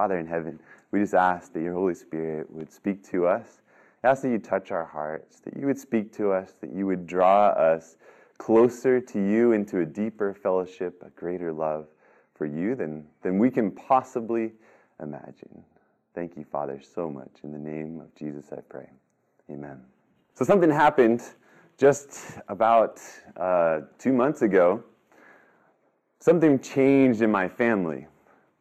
Father in heaven, we just ask that your Holy Spirit would speak to us. I ask that you touch our hearts, that you would speak to us, that you would draw us closer to you into a deeper fellowship, a greater love for you than, than we can possibly imagine. Thank you, Father, so much. In the name of Jesus, I pray. Amen. So, something happened just about uh, two months ago. Something changed in my family.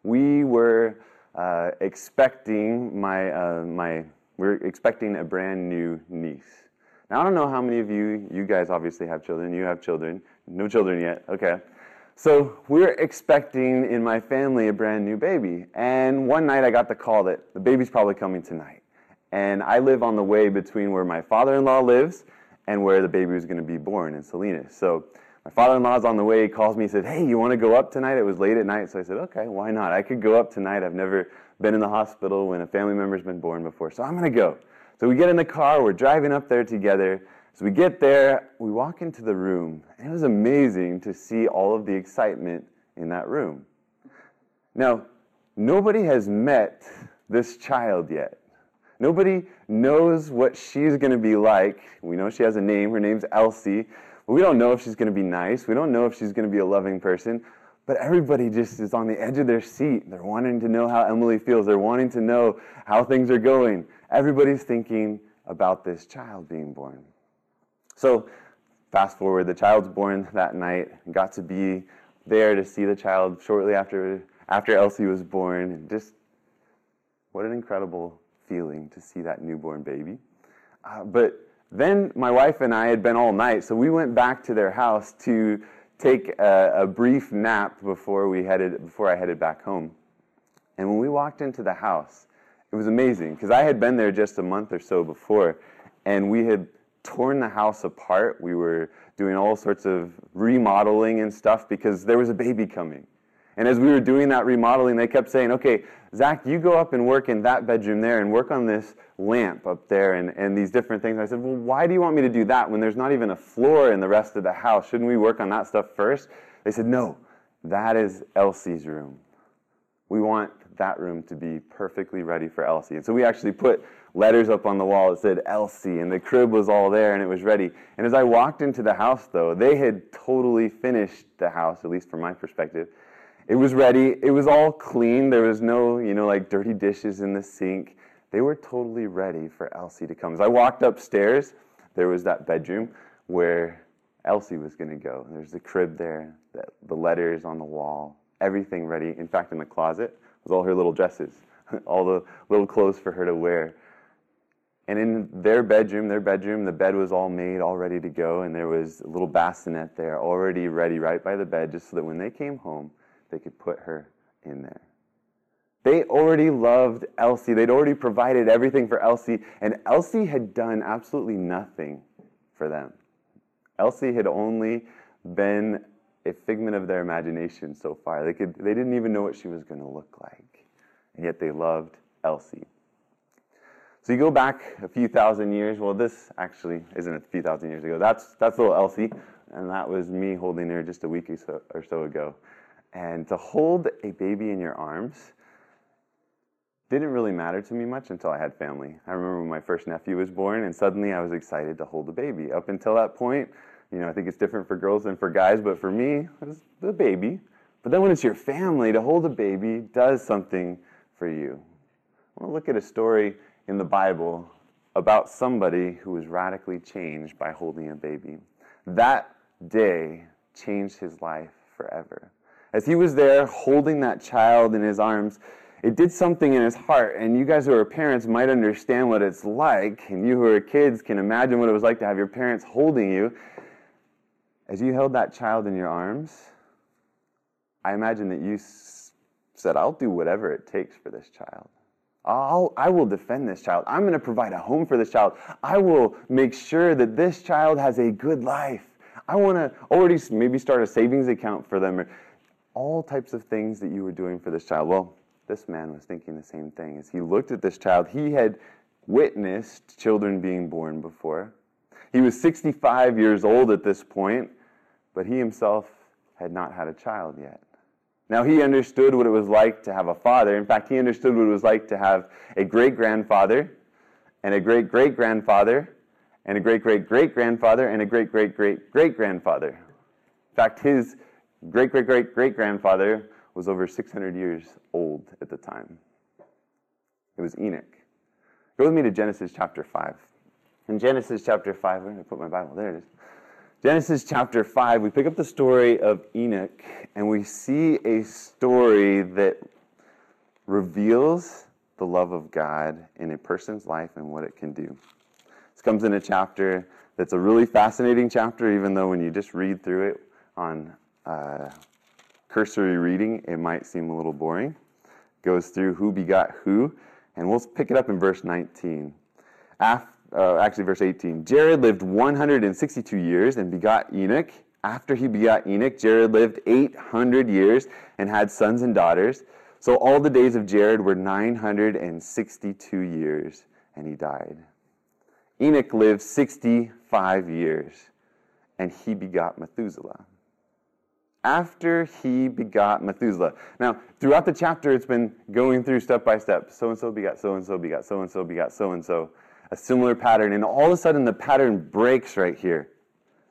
We were uh, expecting my, uh, my, we're expecting a brand new niece. Now, I don't know how many of you, you guys obviously have children, you have children, no children yet, okay. So we're expecting in my family a brand new baby. And one night I got the call that the baby's probably coming tonight. And I live on the way between where my father in law lives and where the baby was going to be born in Salinas. So my father in law's on the way. He calls me. He said, Hey, you want to go up tonight? It was late at night. So I said, Okay, why not? I could go up tonight. I've never been in the hospital when a family member's been born before. So I'm going to go. So we get in the car, we're driving up there together. So we get there, we walk into the room, and it was amazing to see all of the excitement in that room. Now, nobody has met this child yet. Nobody knows what she's going to be like. We know she has a name. Her name's Elsie. We don't know if she's going to be nice. We don't know if she's going to be a loving person. But everybody just is on the edge of their seat. They're wanting to know how Emily feels. They're wanting to know how things are going. Everybody's thinking about this child being born. So, fast forward, the child's born that night, got to be there to see the child shortly after, after Elsie was born. And just what an incredible feeling to see that newborn baby. Uh, but then my wife and I had been all night, so we went back to their house to take a, a, brief nap before we headed before I headed back home. And when we walked into the house, it was amazing because I had been there just a month or so before, and we had torn the house apart. We were doing all sorts of remodeling and stuff because there was a baby coming. And as we were doing that remodeling, they kept saying, okay, Zach, you go up and work in that bedroom there and work on this lamp up there and, and these different things. I said, well, why do you want me to do that when there's not even a floor in the rest of the house? Shouldn't we work on that stuff first? They said, no, that is Elsie's room. We want that room to be perfectly ready for Elsie. And so we actually put letters up on the wall that said Elsie, and the crib was all there and it was ready. And as I walked into the house, though, they had totally finished the house, at least from my perspective. It was ready. It was all clean. There was no, you know, like dirty dishes in the sink. They were totally ready for Elsie to come. As I walked upstairs, there was that bedroom where Elsie was going to go. There's the crib there, the, the letters on the wall, everything ready. In fact, in the closet was all her little dresses, all the little clothes for her to wear. And in their bedroom, their bedroom, the bed was all made, all ready to go, and there was a little bassinet there, already ready right by the bed, just so that when they came home, they could put her in there. They already loved Elsie. They'd already provided everything for Elsie, and Elsie had done absolutely nothing for them. Elsie had only been a figment of their imagination so far. They, could, they didn't even know what she was going to look like, and yet they loved Elsie. So you go back a few thousand years. Well, this actually isn't a few thousand years ago. That's, that's little Elsie, and that was me holding her just a week or so, or so ago. And to hold a baby in your arms didn't really matter to me much until I had family. I remember when my first nephew was born, and suddenly I was excited to hold a baby. Up until that point, you know, I think it's different for girls than for guys, but for me, it was the baby. But then when it's your family, to hold a baby does something for you. I want to look at a story in the Bible about somebody who was radically changed by holding a baby. That day changed his life forever. As he was there holding that child in his arms, it did something in his heart. And you guys who are parents might understand what it's like. And you who are kids can imagine what it was like to have your parents holding you. As you held that child in your arms, I imagine that you said, I'll do whatever it takes for this child. I'll, I will defend this child. I'm going to provide a home for this child. I will make sure that this child has a good life. I want to already maybe start a savings account for them all types of things that you were doing for this child. Well, this man was thinking the same thing. As he looked at this child, he had witnessed children being born before. He was 65 years old at this point, but he himself had not had a child yet. Now, he understood what it was like to have a father. In fact, he understood what it was like to have a great grandfather, and a great great grandfather, and a great great great grandfather, and a great great great great grandfather. In fact, his great great great great grandfather was over 600 years old at the time. It was Enoch. Go with me to Genesis chapter 5. In Genesis chapter 5, I'm going to put my Bible, there it is. Genesis chapter 5, we pick up the story of Enoch and we see a story that reveals the love of God in a person's life and what it can do. This comes in a chapter that's a really fascinating chapter, even though when you just read through it on uh, cursory reading, it might seem a little boring. Goes through who begot who, and we'll pick it up in verse 19. After uh, actually, verse 18. Jared lived 162 years and begot Enoch. After he begot Enoch, Jared lived 800 years and had sons and daughters. So all the days of Jared were 962 years, and he died. Enoch lived 65 years, and he begot Methuselah. After he begot Methuselah. Now, throughout the chapter, it's been going through step by step. So and so begot so and so begot so and so begot so and so a similar pattern. And all of a sudden, the pattern breaks right here.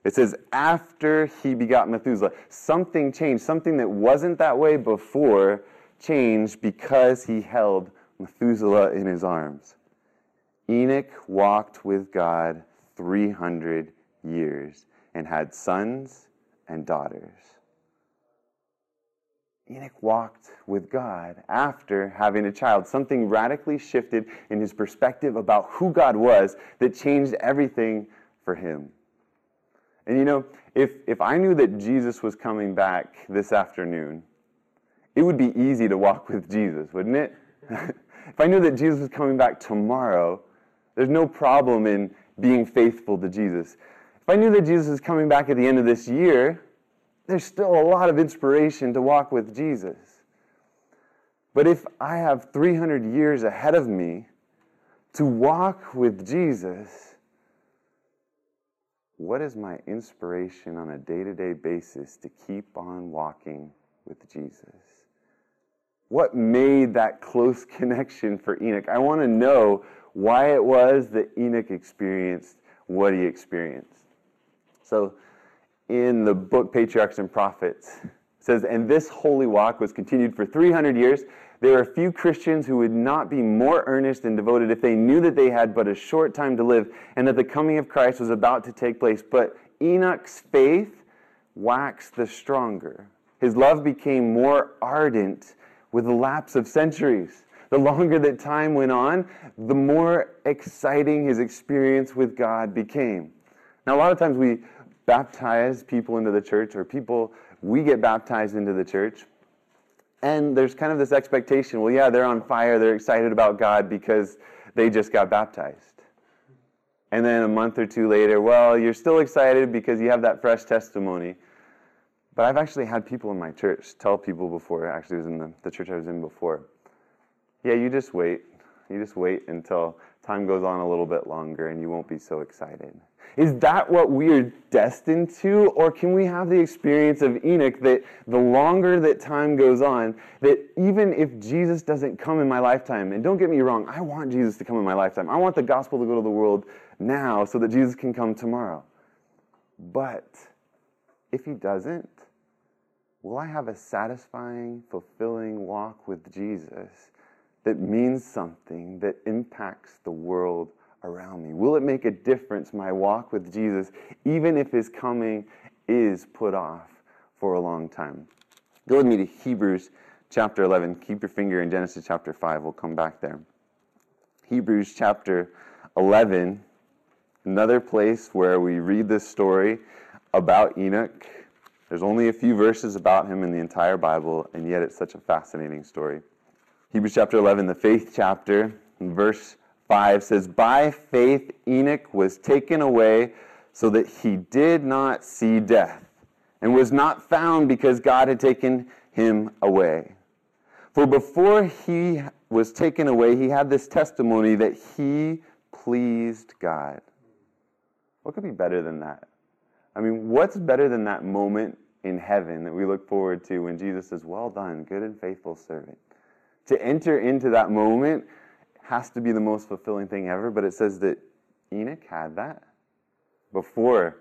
It says, after he begot Methuselah, something changed. Something that wasn't that way before changed because he held Methuselah in his arms. Enoch walked with God 300 years and had sons and daughters. Enoch walked with God after having a child. Something radically shifted in his perspective about who God was that changed everything for him. And you know, if, if I knew that Jesus was coming back this afternoon, it would be easy to walk with Jesus, wouldn't it? if I knew that Jesus was coming back tomorrow, there's no problem in being faithful to Jesus. If I knew that Jesus was coming back at the end of this year, there's still a lot of inspiration to walk with Jesus. But if I have 300 years ahead of me to walk with Jesus, what is my inspiration on a day to day basis to keep on walking with Jesus? What made that close connection for Enoch? I want to know why it was that Enoch experienced what he experienced. So, in the book Patriarchs and Prophets. It says, And this holy walk was continued for 300 years. There are few Christians who would not be more earnest and devoted if they knew that they had but a short time to live and that the coming of Christ was about to take place. But Enoch's faith waxed the stronger. His love became more ardent with the lapse of centuries. The longer that time went on, the more exciting his experience with God became. Now, a lot of times we, baptize people into the church or people, we get baptized into the church. And there's kind of this expectation well, yeah, they're on fire, they're excited about God because they just got baptized. And then a month or two later, well, you're still excited because you have that fresh testimony. But I've actually had people in my church tell people before, actually, it was in the, the church I was in before, yeah, you just wait. You just wait until time goes on a little bit longer and you won't be so excited. Is that what we are destined to? Or can we have the experience of Enoch that the longer that time goes on, that even if Jesus doesn't come in my lifetime, and don't get me wrong, I want Jesus to come in my lifetime. I want the gospel to go to the world now so that Jesus can come tomorrow. But if he doesn't, will I have a satisfying, fulfilling walk with Jesus that means something, that impacts the world around me? Will it make a difference, my walk with Jesus, even if his coming is put off for a long time? Go with me to Hebrews chapter 11. Keep your finger in Genesis chapter 5. We'll come back there. Hebrews chapter 11, another place where we read this story about Enoch. There's only a few verses about him in the entire Bible, and yet it's such a fascinating story. Hebrews chapter 11, the faith chapter, verse 5 says, By faith Enoch was taken away so that he did not see death, and was not found because God had taken him away. For before he was taken away, he had this testimony that he pleased God. What could be better than that? I mean, what's better than that moment in heaven that we look forward to when Jesus says, Well done, good and faithful servant. To enter into that moment has to be the most fulfilling thing ever, but it says that Enoch had that before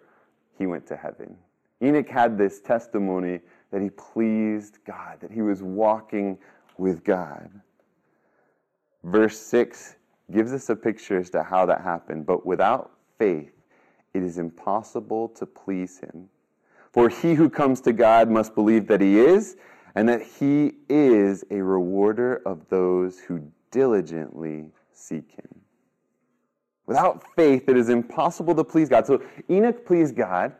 he went to heaven. Enoch had this testimony that he pleased God, that he was walking with God. Verse 6 gives us a picture as to how that happened, but without faith, it is impossible to please him. For he who comes to God must believe that he is, and that he is a rewarder of those who diligently seek him. Without faith, it is impossible to please God. So Enoch pleased God,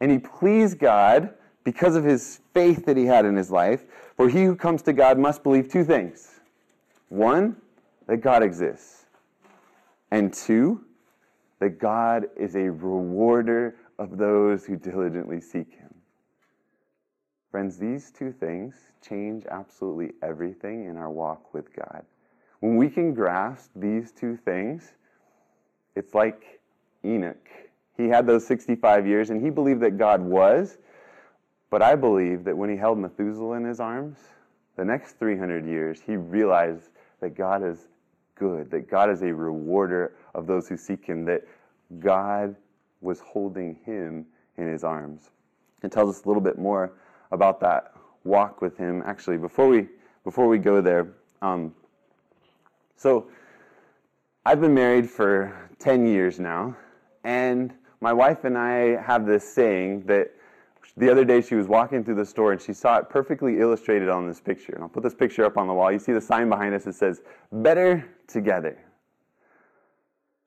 and he pleased God because of his faith that he had in his life. For he who comes to God must believe two things one, that God exists, and two, that God is a rewarder of those who diligently seek him. Friends, these two things change absolutely everything in our walk with God. When we can grasp these two things, it's like Enoch. He had those 65 years and he believed that God was, but I believe that when he held Methuselah in his arms, the next 300 years, he realized that God is good, that God is a rewarder of those who seek him, that God was holding him in his arms. It tells us a little bit more about that walk with him. Actually, before we before we go there, um, so I've been married for 10 years now, and my wife and I have this saying that the other day she was walking through the store and she saw it perfectly illustrated on this picture. And I'll put this picture up on the wall. You see the sign behind us that says, Better Together.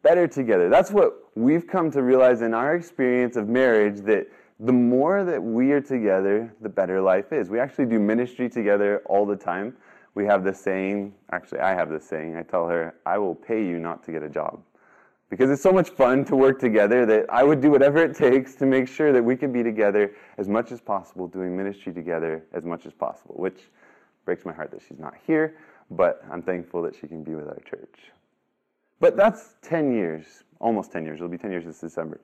Better Together. That's what we've come to realize in our experience of marriage that the more that we are together, the better life is. We actually do ministry together all the time. We have the saying, actually, I have the saying, I tell her, I will pay you not to get a job. Because it's so much fun to work together that I would do whatever it takes to make sure that we can be together as much as possible, doing ministry together as much as possible, which breaks my heart that she's not here, but I'm thankful that she can be with our church. But that's 10 years, almost 10 years. It'll be 10 years this December.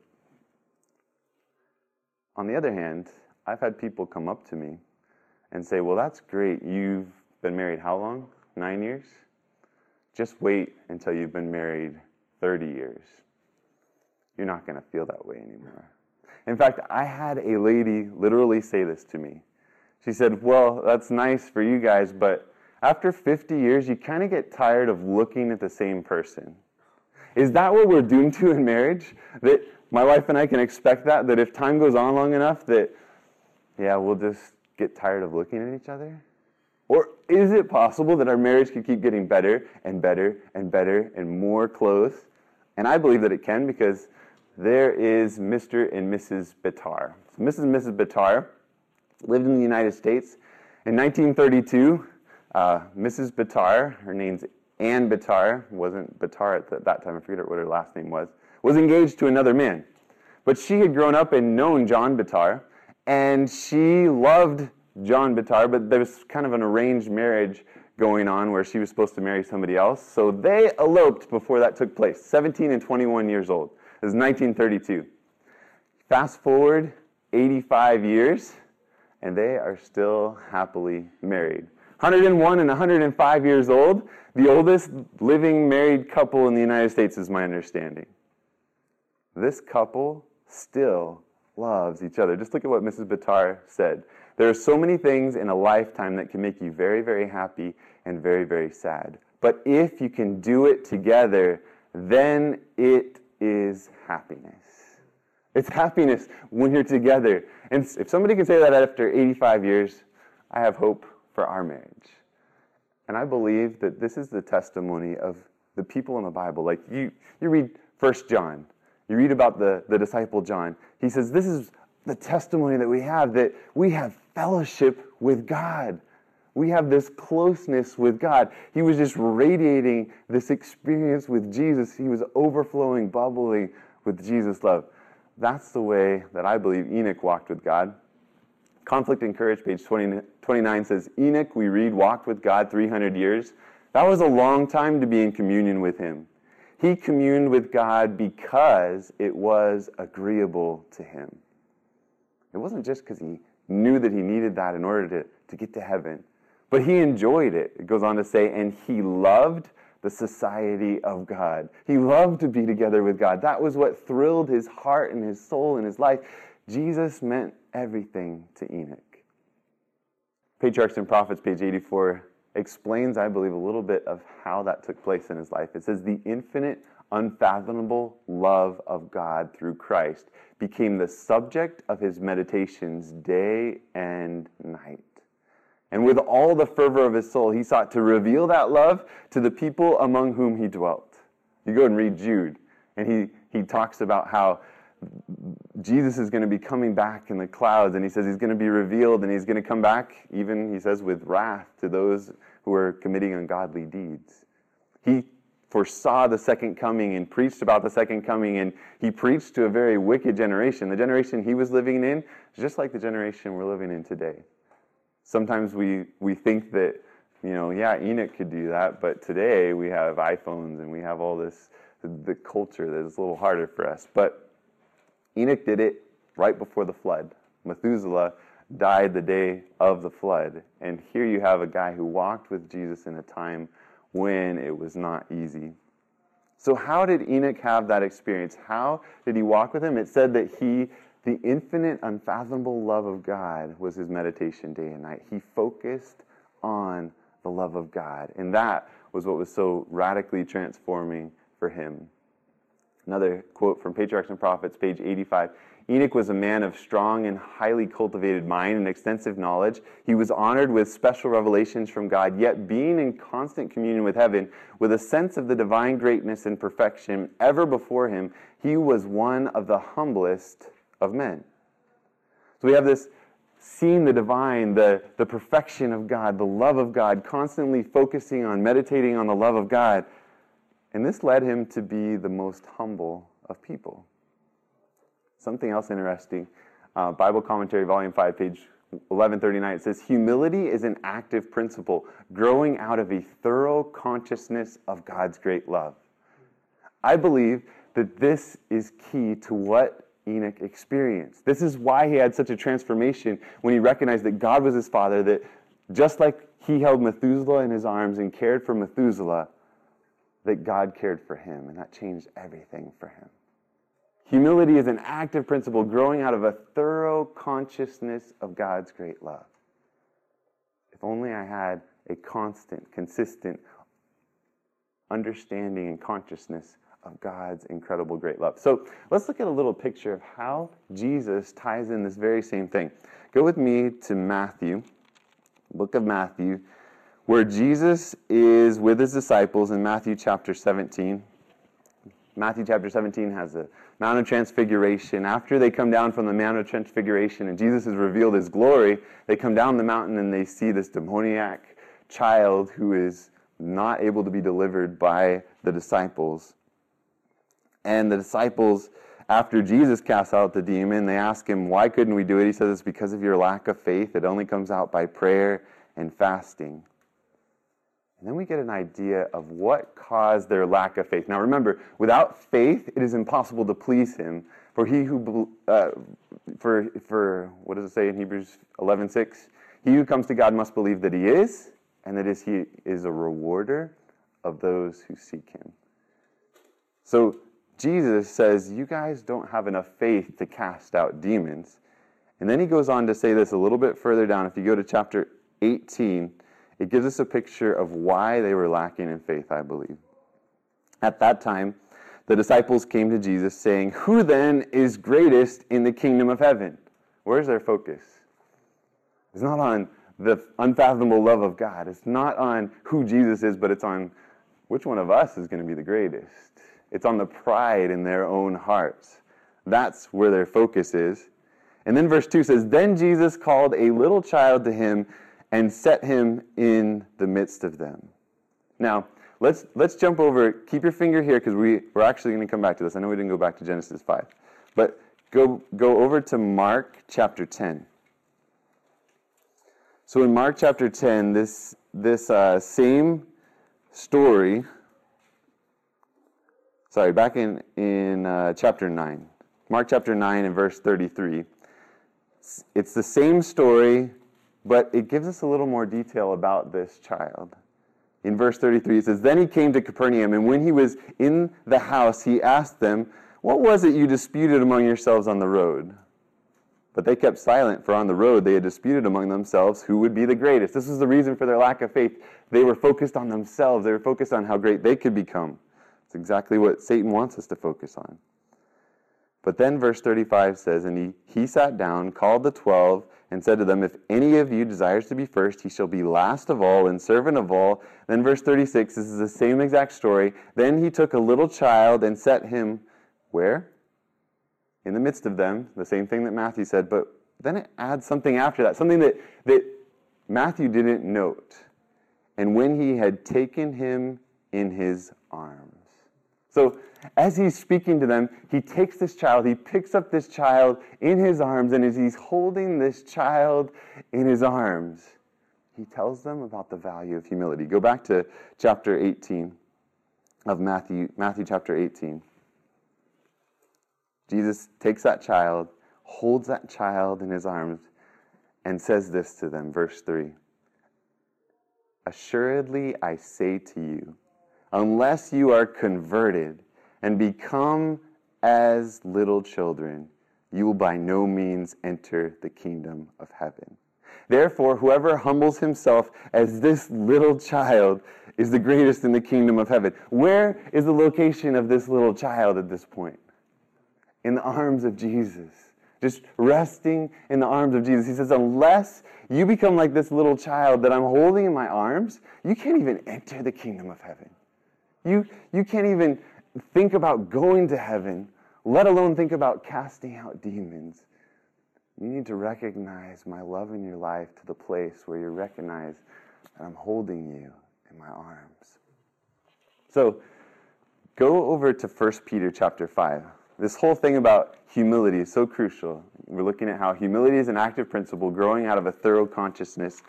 On the other hand, I've had people come up to me and say, Well, that's great. You've been married how long? Nine years? Just wait until you've been married 30 years. You're not going to feel that way anymore. In fact, I had a lady literally say this to me. She said, Well, that's nice for you guys, but after 50 years, you kind of get tired of looking at the same person. Is that what we're doomed to in marriage? That my wife and I can expect that, that if time goes on long enough, that, yeah, we'll just get tired of looking at each other? Or is it possible that our marriage could keep getting better and better and better and more close? And I believe that it can because there is Mr. and Mrs. Betar. So Mrs. and Mrs. Betar lived in the United States. In 1932, uh, Mrs. Betar, her name's Ann Betar, wasn't Betar at the, that time, I forget what her last name was, was engaged to another man. But she had grown up and known John Betar, and she loved John Betar, but there was kind of an arranged marriage going on where she was supposed to marry somebody else. So they eloped before that took place, 17 and 21 years old. It was 1932. Fast forward 85 years, and they are still happily married. 101 and 105 years old, the oldest living married couple in the United States, is my understanding. This couple still loves each other. Just look at what Mrs. Betar said. There are so many things in a lifetime that can make you very, very happy and very, very sad. But if you can do it together, then it is happiness. It's happiness when you're together. And if somebody can say that after 85 years, I have hope for our marriage. And I believe that this is the testimony of the people in the Bible. Like you, you read First John, you read about the, the disciple John. He says, This is the testimony that we have that we have fellowship with God. We have this closeness with God. He was just radiating this experience with Jesus. He was overflowing, bubbling with Jesus' love. That's the way that I believe Enoch walked with God. Conflict and Courage, page 20, 29 says Enoch, we read, walked with God 300 years. That was a long time to be in communion with Him. He communed with God because it was agreeable to Him. It wasn't just because he knew that he needed that in order to, to get to heaven. But he enjoyed it. It goes on to say, and he loved the society of God. He loved to be together with God. That was what thrilled his heart and his soul and his life. Jesus meant everything to Enoch. Patriarchs and Prophets, page 84, explains, I believe, a little bit of how that took place in his life. It says, The infinite, unfathomable love of God through Christ became the subject of his meditations day and night. And with all the fervor of his soul, he sought to reveal that love to the people among whom he dwelt. You go and read Jude, and he, he talks about how Jesus is going to be coming back in the clouds, and he says he's going to be revealed, and he's going to come back, even, he says, with wrath to those who are committing ungodly deeds. He foresaw the second coming and preached about the second coming, and he preached to a very wicked generation. The generation he was living in is just like the generation we're living in today. Sometimes we, we think that, you know, yeah, Enoch could do that, but today we have iPhones and we have all this, the culture that is a little harder for us. But Enoch did it right before the flood. Methuselah died the day of the flood. And here you have a guy who walked with Jesus in a time when it was not easy. So, how did Enoch have that experience? How did he walk with him? It said that he, the infinite, unfathomable love of God was his meditation day and night. He focused on the love of God. And that was what was so radically transforming for him. Another quote from Patriarchs and Prophets, page 85. Enoch was a man of strong and highly cultivated mind and extensive knowledge. He was honored with special revelations from God, yet being in constant communion with heaven, with a sense of the divine greatness and perfection ever before him, he was one of the humblest of men. So we have this seeing the divine, the, the perfection of God, the love of God, constantly focusing on meditating on the love of God. And this led him to be the most humble of people. Something else interesting uh, Bible Commentary, Volume 5, page 1139, it says, Humility is an active principle growing out of a thorough consciousness of God's great love. I believe that this is key to what Enoch experienced. This is why he had such a transformation when he recognized that God was his father, that just like he held Methuselah in his arms and cared for Methuselah, that God cared for him, and that changed everything for him. Humility is an active principle growing out of a thorough consciousness of God's great love. If only I had a constant, consistent understanding and consciousness of God's incredible great love. So let's look at a little picture of how Jesus ties in this very same thing. Go with me to Matthew, book of Matthew, where Jesus is with his disciples in Matthew chapter 17. Matthew chapter 17 has the Mount of Transfiguration. After they come down from the Mount of Transfiguration and Jesus has revealed his glory, they come down the mountain and they see this demoniac child who is not able to be delivered by the disciples. And the disciples, after Jesus casts out the demon, they ask him, Why couldn't we do it? He says, It's because of your lack of faith. It only comes out by prayer and fasting. And then we get an idea of what caused their lack of faith. Now remember, without faith, it is impossible to please him. For he who, uh, for, for, what does it say in Hebrews 11.6? He who comes to God must believe that he is, and that is he is a rewarder of those who seek him. So Jesus says, you guys don't have enough faith to cast out demons. And then he goes on to say this a little bit further down. If you go to chapter 18, it gives us a picture of why they were lacking in faith, I believe. At that time, the disciples came to Jesus saying, Who then is greatest in the kingdom of heaven? Where's their focus? It's not on the unfathomable love of God. It's not on who Jesus is, but it's on which one of us is going to be the greatest. It's on the pride in their own hearts. That's where their focus is. And then verse 2 says, Then Jesus called a little child to him and set him in the midst of them. Now, let's, let's jump over, keep your finger here because we, we're actually going to come back to this. I know we didn't go back to Genesis 5. But go, go over to Mark chapter 10. So in Mark chapter 10, this, this uh, same story, sorry, back in, in uh, chapter 9, Mark chapter 9 and verse 33 it's the same story, but it gives us a little more detail about this child. In verse 33, it says, Then he came to Capernaum, and when he was in the house, he asked them, What was it you disputed among yourselves on the road? But they kept silent, for on the road they had disputed among themselves who would be the greatest. This was the reason for their lack of faith. They were focused on themselves, they were focused on how great they could become. It's exactly what Satan wants us to focus on. But then verse 35 says, And he, he sat down, called the twelve, and said to them, If any of you desires to be first, he shall be last of all and servant of all. Then verse 36, this is the same exact story. Then he took a little child and set him where? in the midst of them, the same thing that Matthew said, but then it adds something after that, something that, that Matthew didn't note. And when he had taken him in his arms. So, as he's speaking to them, he takes this child, he picks up this child in his arms, and as he's holding this child in his arms, he tells them about the value of humility. Go back to chapter 18 of Matthew, Matthew chapter 18. Jesus takes that child, holds that child in his arms, and says this to them, verse 3 Assuredly, I say to you, unless you are converted and become as little children, you will by no means enter the kingdom of heaven. Therefore, whoever humbles himself as this little child is the greatest in the kingdom of heaven. Where is the location of this little child at this point? in the arms of Jesus. Just resting in the arms of Jesus. He says, unless you become like this little child that I'm holding in my arms, you can't even enter the kingdom of heaven. You, you can't even think about going to heaven, let alone think about casting out demons. You need to recognize my love in your life to the place where you recognize that I'm holding you in my arms. So go over to 1 Peter chapter 5. This whole thing about humility is so crucial. We're looking at how humility is an active principle growing out of a thorough consciousness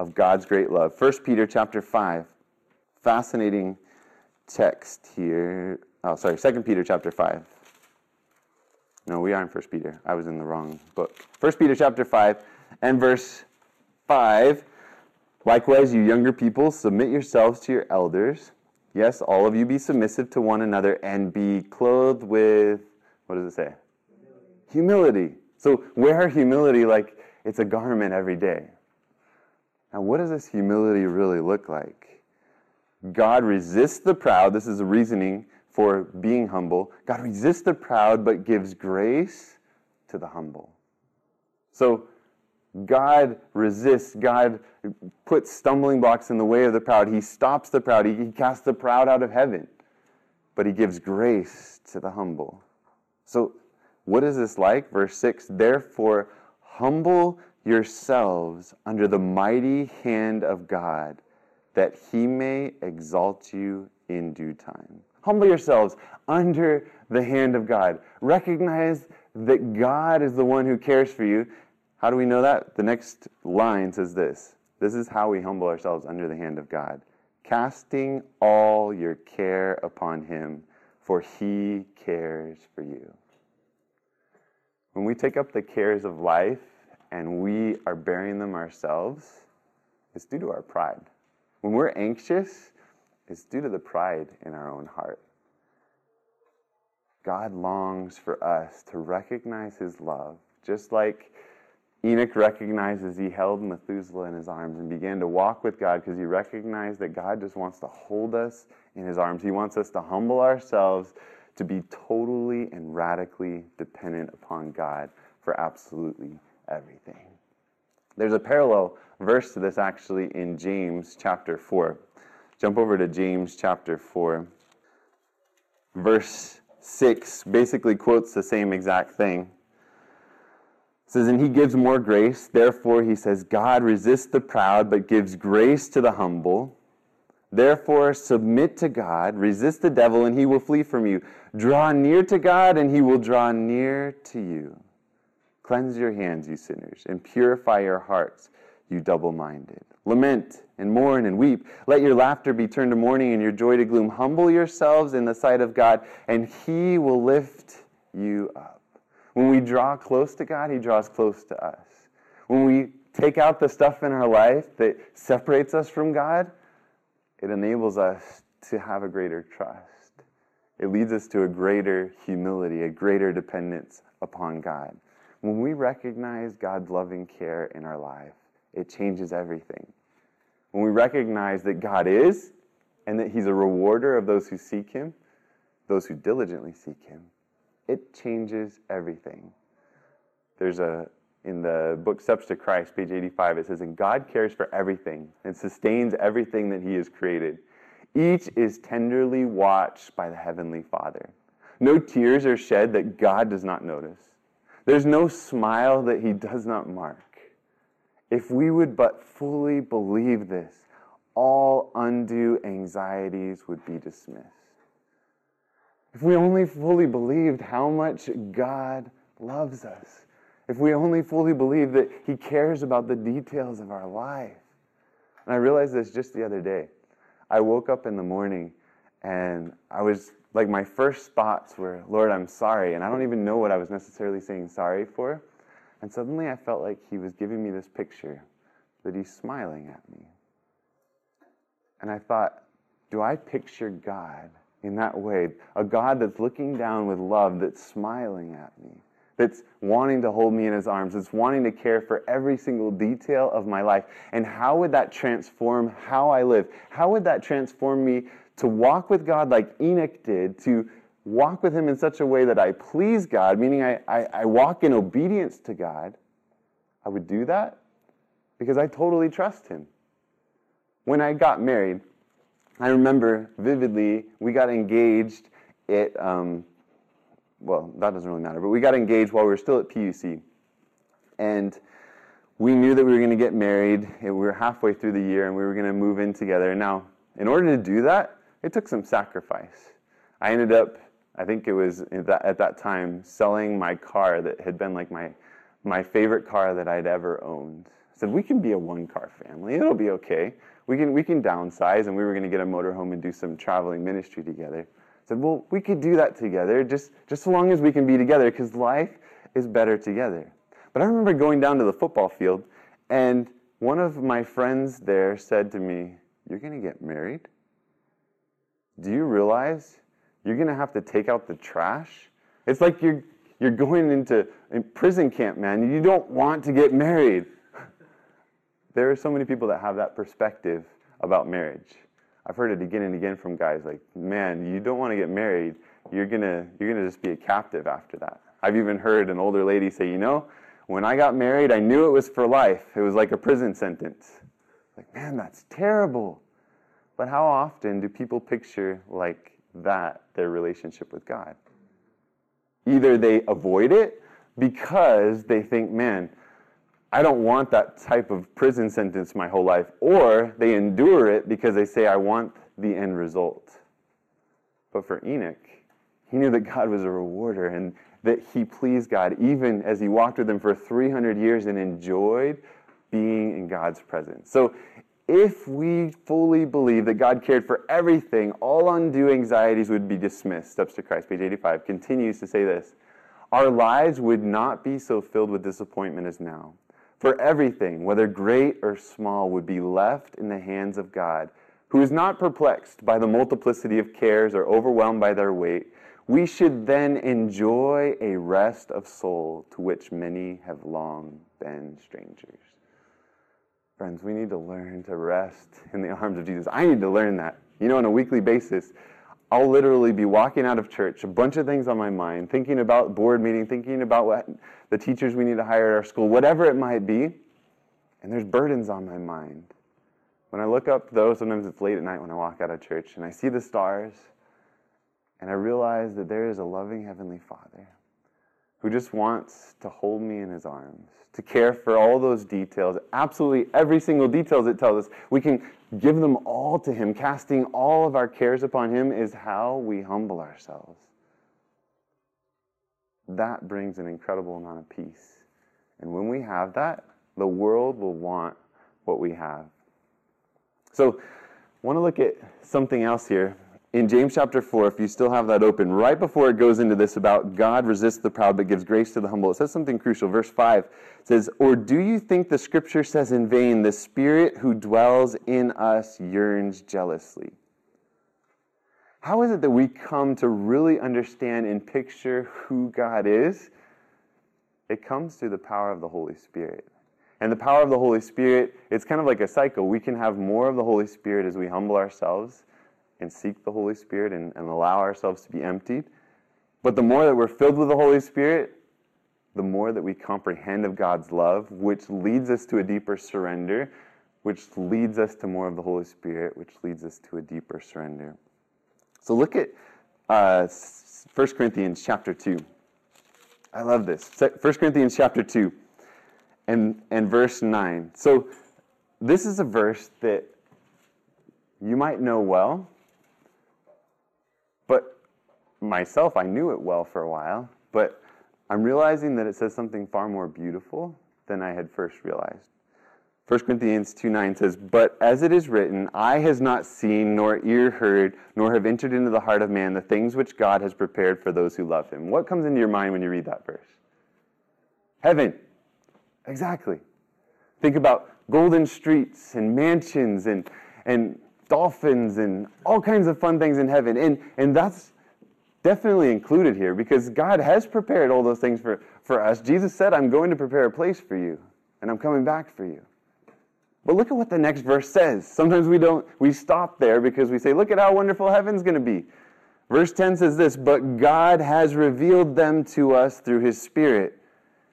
of God's great love. 1 Peter chapter 5. Fascinating text here. Oh, sorry, Second Peter chapter 5. No, we are in First Peter. I was in the wrong book. First Peter chapter 5 and verse 5. Likewise, you younger people, submit yourselves to your elders. Yes, all of you be submissive to one another and be clothed with, what does it say? Humility. humility. So wear humility like it's a garment every day. Now, what does this humility really look like? God resists the proud. This is a reasoning for being humble. God resists the proud but gives grace to the humble. So, God resists, God puts stumbling blocks in the way of the proud. He stops the proud, He casts the proud out of heaven, but He gives grace to the humble. So, what is this like? Verse 6 Therefore, humble yourselves under the mighty hand of God, that He may exalt you in due time. Humble yourselves under the hand of God. Recognize that God is the one who cares for you how do we know that? The next line says this This is how we humble ourselves under the hand of God, casting all your care upon Him, for He cares for you. When we take up the cares of life and we are bearing them ourselves, it's due to our pride. When we're anxious, it's due to the pride in our own heart. God longs for us to recognize His love, just like Enoch recognizes he held Methuselah in his arms and began to walk with God because he recognized that God just wants to hold us in his arms. He wants us to humble ourselves to be totally and radically dependent upon God for absolutely everything. There's a parallel verse to this actually in James chapter 4. Jump over to James chapter 4. Verse 6 basically quotes the same exact thing. It says, and he gives more grace. Therefore, he says, God resists the proud, but gives grace to the humble. Therefore, submit to God, resist the devil, and he will flee from you. Draw near to God, and he will draw near to you. Cleanse your hands, you sinners, and purify your hearts, you double minded. Lament and mourn and weep. Let your laughter be turned to mourning and your joy to gloom. Humble yourselves in the sight of God, and he will lift you up. When we draw close to God, He draws close to us. When we take out the stuff in our life that separates us from God, it enables us to have a greater trust. It leads us to a greater humility, a greater dependence upon God. When we recognize God's loving care in our life, it changes everything. When we recognize that God is and that He's a rewarder of those who seek Him, those who diligently seek Him, it changes everything. There's a, in the book Steps to Christ, page 85, it says, And God cares for everything and sustains everything that He has created. Each is tenderly watched by the Heavenly Father. No tears are shed that God does not notice. There's no smile that He does not mark. If we would but fully believe this, all undue anxieties would be dismissed. If we only fully believed how much God loves us, if we only fully believed that He cares about the details of our life. And I realized this just the other day. I woke up in the morning and I was like, my first thoughts were, Lord, I'm sorry. And I don't even know what I was necessarily saying sorry for. And suddenly I felt like He was giving me this picture that He's smiling at me. And I thought, do I picture God in that way? A God that's looking down with love, that's smiling at me, that's wanting to hold me in his arms, that's wanting to care for every single detail of my life. And how would that transform how I live? How would that transform me to walk with God like Enoch did, to walk with him in such a way that I please God, meaning I, I, I walk in obedience to God? I would do that because I totally trust him. When I got married, I remember vividly we got engaged at, um, well, that doesn't really matter, but we got engaged while we were still at PUC. And we knew that we were going to get married. We were halfway through the year and we were going to move in together. Now, in order to do that, it took some sacrifice. I ended up, I think it was at that, at that time, selling my car that had been like my, my favorite car that I'd ever owned. I said, we can be a one car family. It'll be okay we can, we can downsize and we were going to get a motorhome and do some traveling ministry together. I said, well, we could do that together just, just so long as we can be together because life is better together. But I remember going down to the football field and one of my friends there said to me, You're going to get married? Do you realize you're going to have to take out the trash? It's like you're, you're going into a prison camp, man. You don't want to get married. There are so many people that have that perspective about marriage. I've heard it again and again from guys like, man, you don't want to get married. You're going to you're to just be a captive after that. I've even heard an older lady say, you know, when I got married, I knew it was for life. It was like a prison sentence. Like, man, that's terrible. But how often do people picture like that their relationship with God? Either they avoid it because they think, man, I don't want that type of prison sentence my whole life. Or they endure it because they say, I want the end result. But for Enoch, he knew that God was a rewarder and that he pleased God even as he walked with him for 300 years and enjoyed being in God's presence. So if we fully believe that God cared for everything, all undue anxieties would be dismissed. Steps to Christ, page 85, continues to say this Our lives would not be so filled with disappointment as now. For everything, whether great or small, would be left in the hands of God, who is not perplexed by the multiplicity of cares or overwhelmed by their weight. We should then enjoy a rest of soul to which many have long been strangers. Friends, we need to learn to rest in the arms of Jesus. I need to learn that. You know, on a weekly basis, I'll literally be walking out of church, a bunch of things on my mind, thinking about board meeting, thinking about what the teachers we need to hire at our school, whatever it might be, and there's burdens on my mind. When I look up, though, sometimes it's late at night when I walk out of church, and I see the stars, and I realize that there is a loving Heavenly Father who just wants to hold me in his arms, to care for all those details, absolutely every single detail that tells us. We can give them all to him. Casting all of our cares upon him is how we humble ourselves. That brings an incredible amount of peace. And when we have that, the world will want what we have. So, I want to look at something else here. In James chapter 4, if you still have that open, right before it goes into this about God resists the proud but gives grace to the humble, it says something crucial. Verse 5 says, Or do you think the scripture says in vain, the Spirit who dwells in us yearns jealously? How is it that we come to really understand and picture who God is? It comes through the power of the Holy Spirit. And the power of the Holy Spirit, it's kind of like a cycle. We can have more of the Holy Spirit as we humble ourselves and seek the Holy Spirit and, and allow ourselves to be emptied. But the more that we're filled with the Holy Spirit, the more that we comprehend of God's love, which leads us to a deeper surrender, which leads us to more of the Holy Spirit, which leads us to a deeper surrender. So look at uh, 1 Corinthians chapter 2. I love this. 1 Corinthians chapter 2 and, and verse 9. So this is a verse that you might know well, myself, I knew it well for a while, but I'm realizing that it says something far more beautiful than I had first realized. 1 Corinthians 2 9 says, But as it is written, eye has not seen, nor ear heard, nor have entered into the heart of man the things which God has prepared for those who love him. What comes into your mind when you read that verse? Heaven. Exactly. Think about golden streets and mansions and, and dolphins and all kinds of fun things in heaven. And, and that's definitely included here because God has prepared all those things for, for us. Jesus said, I'm going to prepare a place for you, and I'm coming back for you. But look at what the next verse says. Sometimes we don't, we stop there because we say, look at how wonderful heaven's going to be. Verse 10 says this, but God has revealed them to us through his Spirit.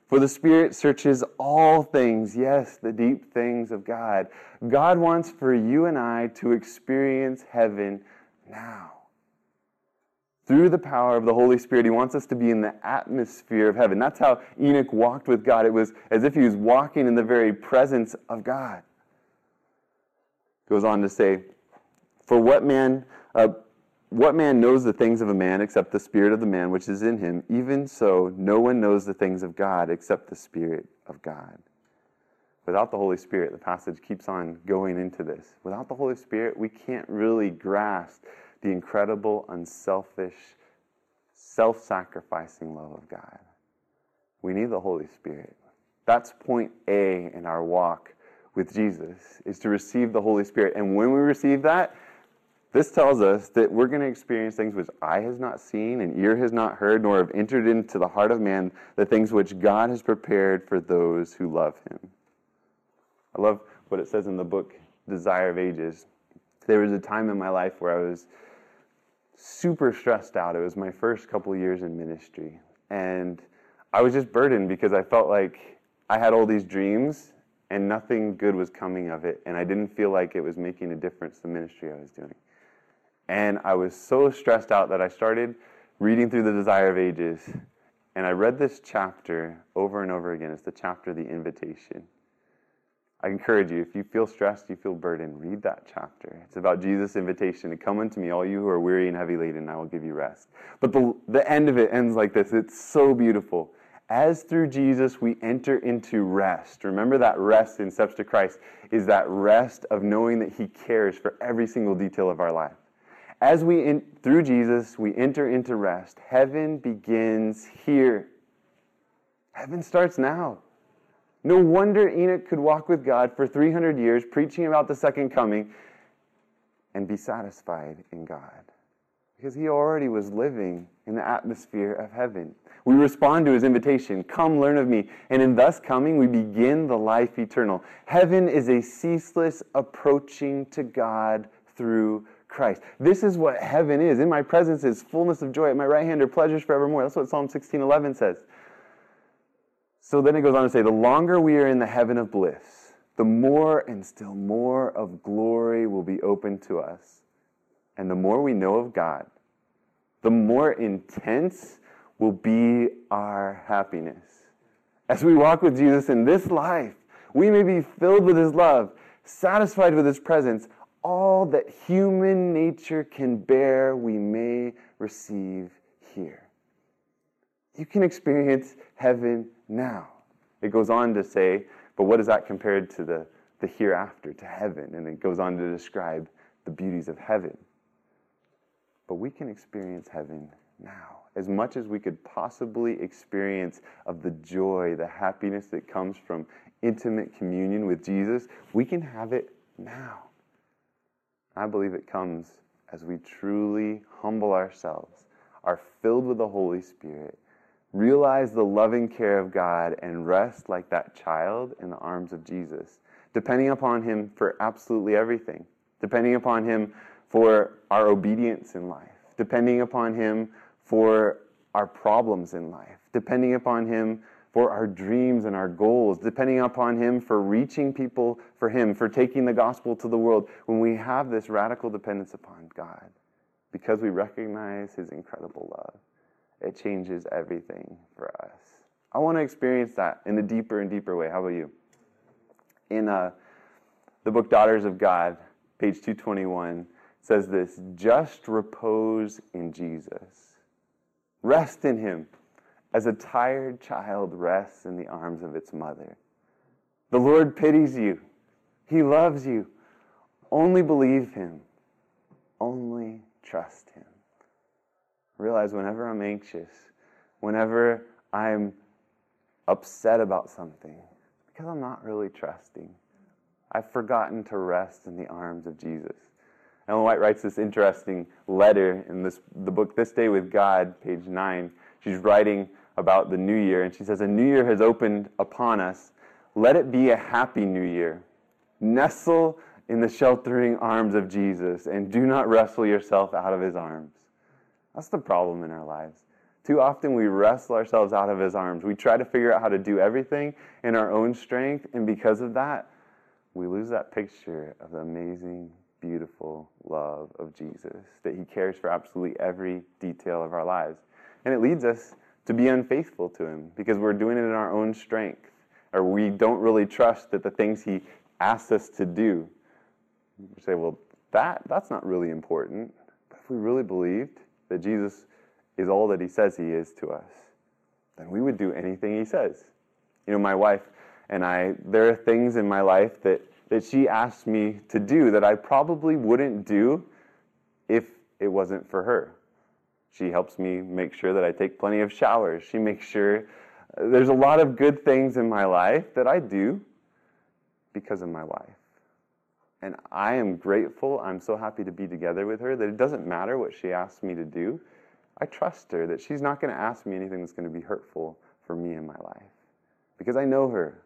For the Spirit searches all things, yes, the deep things of God. God wants for you and I to experience heaven now. Through the power of the Holy Spirit, He wants us to be in the atmosphere of heaven. That's how Enoch walked with God. It was as if he was walking in the very presence of God. Goes on to say, For what man, uh, what man knows the things of a man except the spirit of the man which is in him? Even so, no one knows the things of God except the Spirit of God. Without the Holy Spirit, the passage keeps on going into this. Without the Holy Spirit, we can't really grasp the incredible, unselfish, self sacrificing love of God. We need the Holy Spirit. That's point A in our walk with Jesus, is to receive the Holy Spirit. And when we receive that, this tells us that we're going to experience things which eye has not seen and ear has not heard, nor have entered into the heart of man, the things which God has prepared for those who love him. I love what it says in the book Desire of Ages. There was a time in my life where I was super stressed out. It was my first couple years in ministry. And I was just burdened because I felt like I had all these dreams and nothing good was coming of it. And I didn't feel like it was making a difference, the ministry I was doing. And I was so stressed out that I started reading through the Desire of Ages. And I read this chapter over and over again. It's the chapter, The Invitation. I encourage you, if you feel stressed, you feel burdened, read that chapter. It's about Jesus' invitation to come unto me, all you who are weary and heavy laden, I will give you rest. But the, the end of it ends like this. It's so beautiful. As through Jesus we enter into rest. Remember that rest in Steps to Christ is that rest of knowing that He cares for every single detail of our life. As we, in, through Jesus, we enter into rest. Heaven begins here. Heaven starts now. No wonder Enoch could walk with God for 300 years, preaching about the second coming, and be satisfied in God. Because he already was living in the atmosphere of heaven. We respond to his invitation Come, learn of me. And in thus coming, we begin the life eternal. Heaven is a ceaseless approaching to God through Christ. This is what heaven is. In my presence is fullness of joy. At my right hand are pleasures forevermore. That's what Psalm 16:11 says. So then it goes on to say, the longer we are in the heaven of bliss, the more and still more of glory will be open to us. And the more we know of God, the more intense will be our happiness. As we walk with Jesus in this life, we may be filled with his love, satisfied with his presence, all that human nature can bear, we may receive here. You can experience heaven now. It goes on to say, but what is that compared to the, the hereafter, to heaven? And it goes on to describe the beauties of heaven. but we can experience heaven now. As much as we could possibly experience of the joy, the happiness that comes from intimate communion with Jesus, we can have it now. I believe it comes as we truly humble ourselves, are filled with the Holy Spirit, realize the loving care of God, and rest like that child in the arms of Jesus, depending upon Him for absolutely everything, depending upon Him for our obedience in life, depending upon Him for our problems in life, depending upon Him for our dreams and our goals, depending upon Him for reaching people for Him, for taking the gospel to the world, when we have this radical dependence upon God, because we recognize His incredible love, it changes everything for us. I want to experience that in a deeper and deeper way. How about you? In uh, the book Daughters of God, page 221, says this just repose in Jesus, rest in Him as a tired child rests in the arms of its mother. The Lord pities you. He loves you. Only believe Him. Only trust Him. Realize whenever I'm anxious, whenever I'm upset about something, because I'm not really trusting. I've forgotten to rest in the arms of Jesus. Ellen White writes this interesting letter in this, the book This Day with God, page 9. She's writing about the new year, and she says, A new year has opened upon us. Let it be a happy new year. Nestle in the sheltering arms of Jesus, and do not wrestle yourself out of his arms. That's the problem in our lives. Too often we wrestle ourselves out of his arms. We try to figure out how to do everything in our own strength, and because of that, we lose that picture of the amazing, beautiful love of Jesus, that he cares for absolutely every detail of our lives. And it leads us to be unfaithful to Him because we're doing it in our own strength, or we don't really trust that the things He asks us to do. We say, well, that, that's not really important. But if we really believed that Jesus is all that He says He is to us, then we would do anything He says. You know, my wife and I, there are things in my life that, that she asks me to do that I probably wouldn't do if it wasn't for her. She helps me make sure that I take plenty of showers. She makes sure uh, there's a lot of good things in my life that I do because of my wife. And I am grateful. I'm so happy to be together with her that it doesn't matter what she asks me to do. I trust her that she's not going to ask me anything that's going to be hurtful for me in my life because I know her.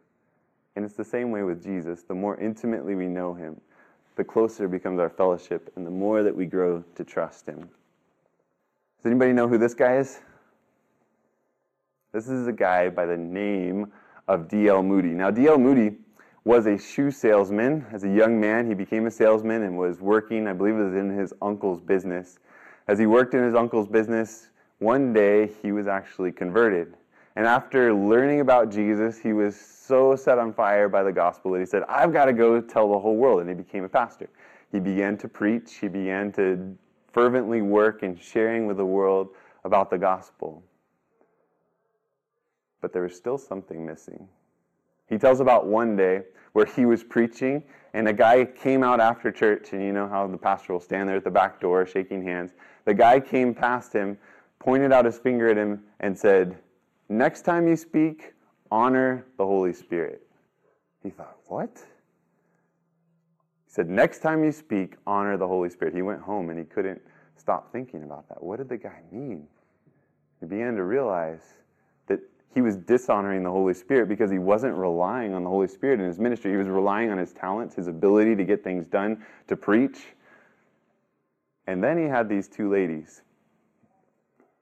And it's the same way with Jesus. The more intimately we know him, the closer becomes our fellowship and the more that we grow to trust him. Does anybody know who this guy is? This is a guy by the name of D.L. Moody. Now, D.L. Moody was a shoe salesman. As a young man, he became a salesman and was working, I believe it was in his uncle's business. As he worked in his uncle's business, one day he was actually converted. And after learning about Jesus, he was so set on fire by the gospel that he said, I've got to go tell the whole world. And he became a pastor. He began to preach, he began to fervently work in sharing with the world about the gospel. But there was still something missing. He tells about one day where he was preaching and a guy came out after church, and you know how the pastor will stand there at the back door shaking hands. The guy came past him, pointed out his finger at him, and said, Next time you speak, honor the Holy Spirit. He thought, What? He said, Next time you speak, honor the Holy Spirit. He went home and he couldn't stop thinking about that. What did the guy mean? He began to realize he was dishonoring the Holy Spirit because he wasn't relying on the Holy Spirit in his ministry. He was relying on his talents, his ability to get things done, to preach. And then he had these two ladies.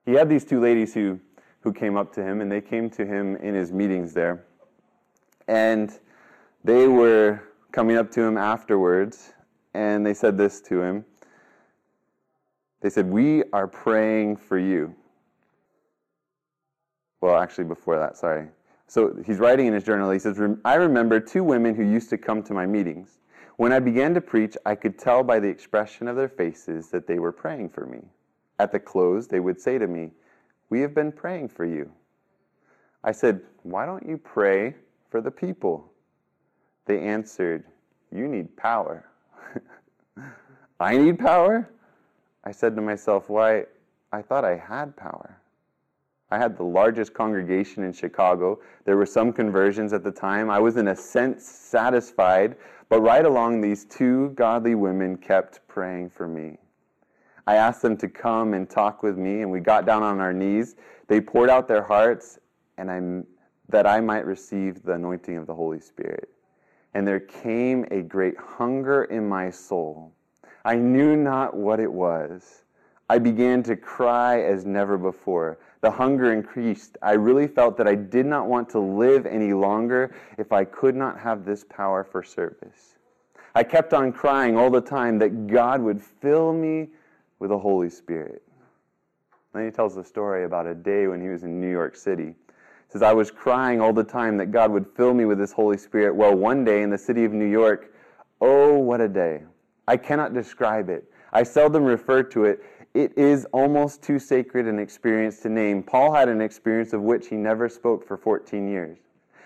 He had these two ladies who, who came up to him, and they came to him in his meetings there. And they were coming up to him afterwards, and they said this to him. They said, We are praying for you. Well, actually, before that, sorry. So he's writing in his journal, he says, I remember two women who used to come to my meetings. When I began to preach, I could tell by the expression of their faces that they were praying for me. At the close, they would say to me, We have been praying for you. I said, Why don't you pray for the people? They answered, You need power. I need power? I said to myself, Why, I thought I had power. I had the largest congregation in Chicago. There were some conversions at the time. I was, in a sense, satisfied, but right along these two godly women kept praying for me. I asked them to come and talk with me, and we got down on our knees. They poured out their hearts, and I, that I might receive the anointing of the Holy Spirit. And there came a great hunger in my soul. I knew not what it was. I began to cry as never before. The hunger increased. I really felt that I did not want to live any longer if I could not have this power for service. I kept on crying all the time that God would fill me with the Holy Spirit. Then he tells the story about a day when he was in New York City. He says, I was crying all the time that God would fill me with this Holy Spirit. Well, one day in the city of New York, oh, what a day. I cannot describe it. I seldom refer to it. It is almost too sacred an experience to name. Paul had an experience of which he never spoke for 14 years.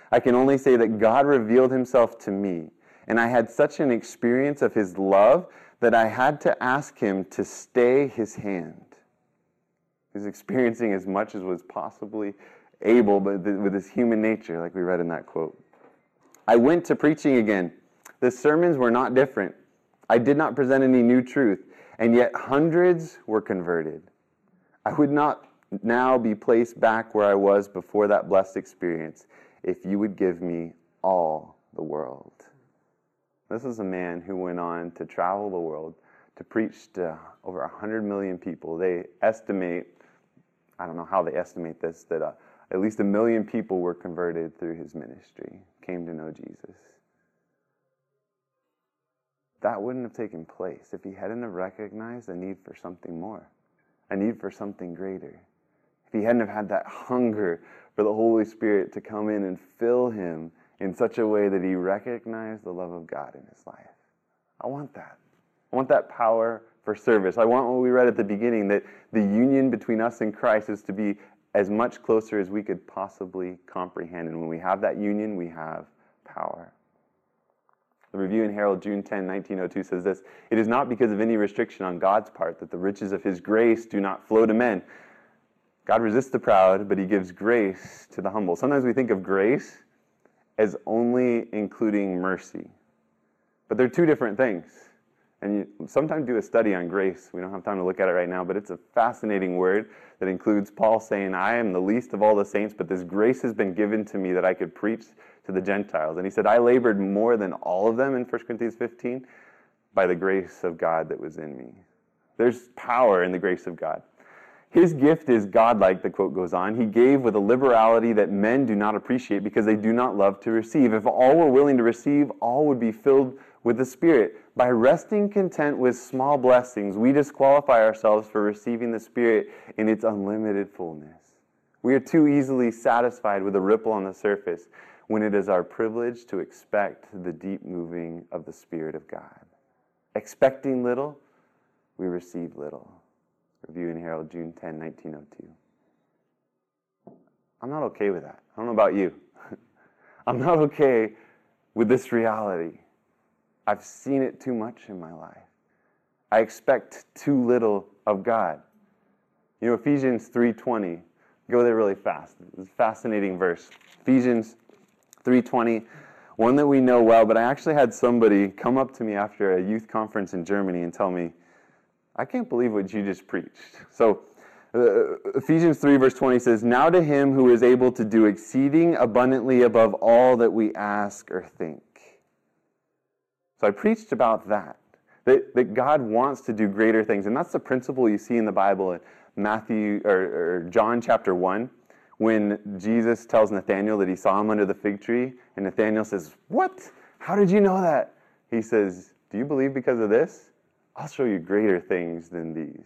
I can only say that God revealed himself to me, and I had such an experience of his love that I had to ask him to stay his hand. He was experiencing as much as was possibly able, but with his human nature, like we read in that quote. I went to preaching again. The sermons were not different. I did not present any new truth, and yet hundreds were converted. I would not now be placed back where I was before that blessed experience if you would give me all the world. This is a man who went on to travel the world to preach to over 100 million people. They estimate, I don't know how they estimate this, that uh, at least a million people were converted through his ministry, came to know Jesus. That wouldn't have taken place if he hadn't have recognized a need for something more, a need for something greater. If he hadn't have had that hunger for the Holy Spirit to come in and fill him in such a way that he recognized the love of God in his life. I want that. I want that power for service. I want what we read at the beginning that the union between us and Christ is to be as much closer as we could possibly comprehend. And when we have that union, we have power. The Review and Herald, June 10, 1902, says this It is not because of any restriction on God's part that the riches of his grace do not flow to men. God resists the proud, but he gives grace to the humble. Sometimes we think of grace as only including mercy. But they're two different things. And you sometimes do a study on grace. We don't have time to look at it right now, but it's a fascinating word that includes Paul saying, I am the least of all the saints, but this grace has been given to me that I could preach to the Gentiles. And he said, I labored more than all of them in 1 Corinthians 15 by the grace of God that was in me. There's power in the grace of God. His gift is godlike, the quote goes on. He gave with a liberality that men do not appreciate because they do not love to receive. If all were willing to receive, all would be filled with the Spirit. By resting content with small blessings, we disqualify ourselves for receiving the Spirit in its unlimited fullness. We are too easily satisfied with a ripple on the surface when it is our privilege to expect the deep moving of the Spirit of God. Expecting little, we receive little. Review and Herald, June 10, 1902. I'm not okay with that. I don't know about you. I'm not okay with this reality. I've seen it too much in my life. I expect too little of God. You know, Ephesians 3:20. Go there really fast. It's a fascinating verse. Ephesians 3:20, one that we know well, but I actually had somebody come up to me after a youth conference in Germany and tell me, I can't believe what you just preached. So, uh, Ephesians 3, verse 20 says, Now to him who is able to do exceeding abundantly above all that we ask or think. So I preached about that, that, that God wants to do greater things. And that's the principle you see in the Bible in Matthew or, or John chapter 1, when Jesus tells Nathanael that he saw him under the fig tree. And Nathanael says, What? How did you know that? He says, Do you believe because of this? I'll show you greater things than these.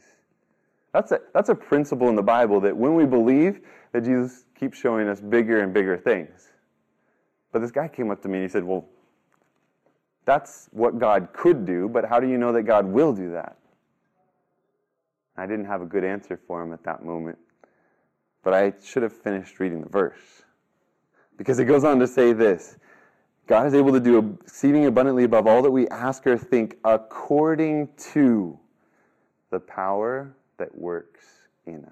That's a, that's a principle in the Bible that when we believe that Jesus keeps showing us bigger and bigger things. But this guy came up to me and he said, Well, that's what God could do, but how do you know that God will do that? I didn't have a good answer for him at that moment, but I should have finished reading the verse. Because it goes on to say this God is able to do exceeding abundantly above all that we ask or think according to the power that works in us.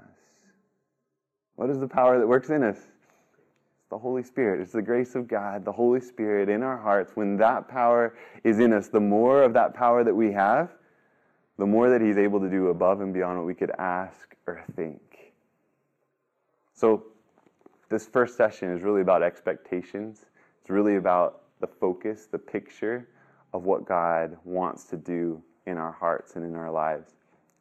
What is the power that works in us? It's the Holy Spirit. It's the grace of God, the Holy Spirit in our hearts. When that power is in us, the more of that power that we have, the more that He's able to do above and beyond what we could ask or think. So, this first session is really about expectations. It's really about the focus, the picture of what God wants to do in our hearts and in our lives.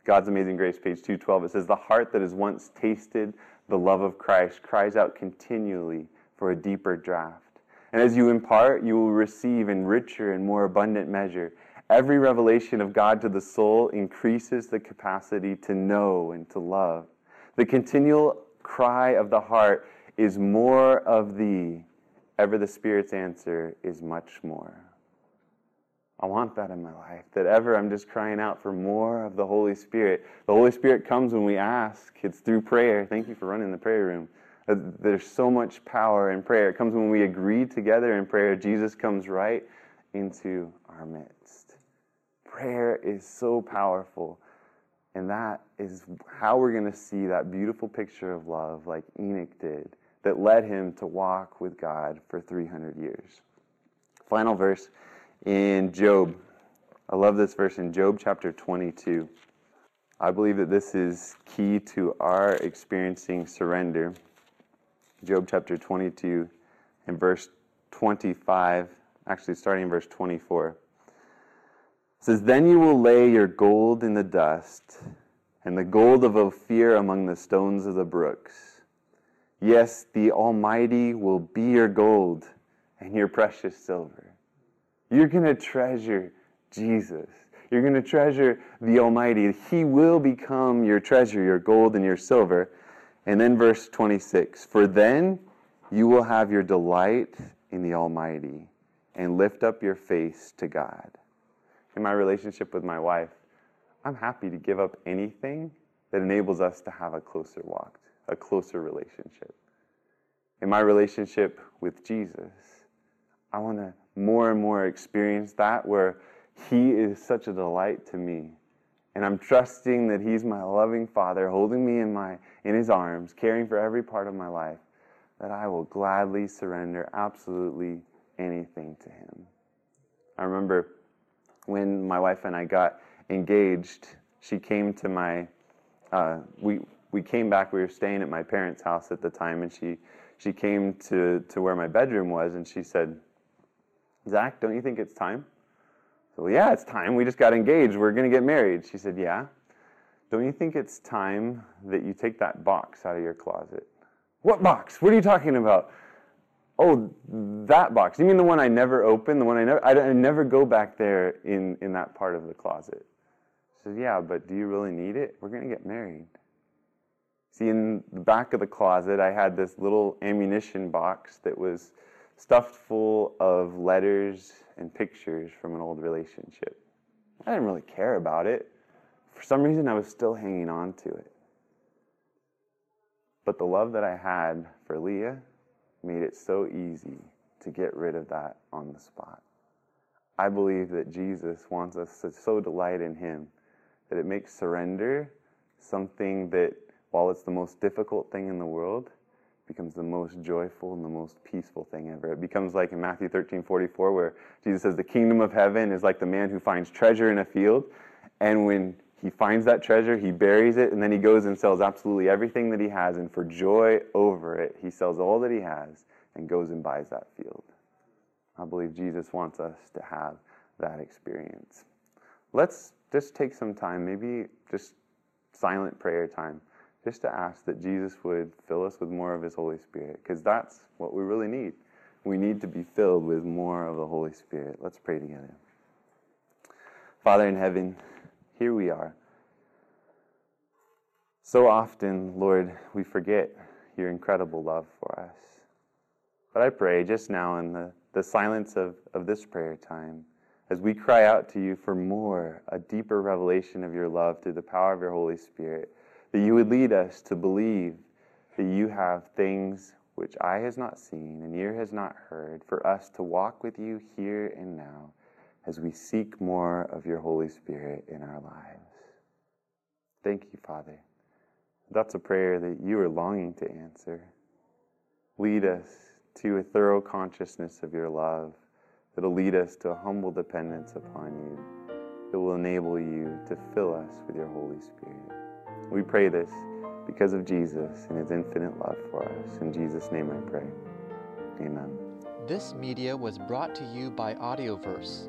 God's Amazing Grace, page 212, it says, The heart that has once tasted the love of Christ cries out continually for a deeper draft. And as you impart, you will receive in richer and more abundant measure. Every revelation of God to the soul increases the capacity to know and to love. The continual cry of the heart is more of thee. Ever the Spirit's answer is much more. I want that in my life. That ever I'm just crying out for more of the Holy Spirit. The Holy Spirit comes when we ask, it's through prayer. Thank you for running the prayer room. Uh, there's so much power in prayer. It comes when we agree together in prayer. Jesus comes right into our midst. Prayer is so powerful. And that is how we're going to see that beautiful picture of love, like Enoch did, that led him to walk with God for 300 years. Final verse in Job. I love this verse in Job chapter 22. I believe that this is key to our experiencing surrender. Job chapter 22 and verse 25, actually starting in verse 24. Says, Then you will lay your gold in the dust, and the gold of Ophir among the stones of the brooks. Yes, the Almighty will be your gold and your precious silver. You're going to treasure Jesus. You're going to treasure the Almighty. He will become your treasure, your gold and your silver. And then verse 26 For then you will have your delight in the Almighty and lift up your face to God. In my relationship with my wife, I'm happy to give up anything that enables us to have a closer walk, a closer relationship. In my relationship with Jesus, I want to more and more experience that where He is such a delight to me. And I'm trusting that He's my loving Father, holding me in, my, in His arms, caring for every part of my life, that I will gladly surrender absolutely anything to Him. I remember when my wife and I got engaged, she came to my, uh, we, we came back, we were staying at my parents' house at the time, and she, she came to, to where my bedroom was, and she said, Zach, don't you think it's time? So, yeah, it's time. We just got engaged. We're going to get married. She said, Yeah. Don't you think it's time that you take that box out of your closet? What box? What are you talking about? Oh, that box. You mean the one I never open? The one I never, I, I never go back there in, in that part of the closet. She said, Yeah, but do you really need it? We're going to get married. See, in the back of the closet, I had this little ammunition box that was stuffed full of letters and pictures from an old relationship. I didn't really care about it. For some reason, I was still hanging on to it. But the love that I had for Leah made it so easy to get rid of that on the spot. I believe that Jesus wants us to so delight in Him that it makes surrender something that, while it's the most difficult thing in the world, becomes the most joyful and the most peaceful thing ever. It becomes like in Matthew 13 44, where Jesus says, The kingdom of heaven is like the man who finds treasure in a field. And when he finds that treasure, he buries it, and then he goes and sells absolutely everything that he has. And for joy over it, he sells all that he has and goes and buys that field. I believe Jesus wants us to have that experience. Let's just take some time, maybe just silent prayer time just to ask that Jesus would fill us with more of His Holy Spirit, because that's what we really need. We need to be filled with more of the Holy Spirit. Let's pray together. Father in heaven, here we are. So often, Lord, we forget your incredible love for us. But I pray just now in the, the silence of, of this prayer time, as we cry out to you for more, a deeper revelation of your love through the power of your Holy Spirit that you would lead us to believe that you have things which eye has not seen and ear has not heard, for us to walk with you here and now as we seek more of your Holy Spirit in our lives. Thank you, Father. That's a prayer that you are longing to answer. Lead us to a thorough consciousness of your love that'll lead us to a humble dependence upon you, that will enable you to fill us with your Holy Spirit. We pray this because of Jesus and his infinite love for us. In Jesus' name I pray. Amen. This media was brought to you by Audioverse,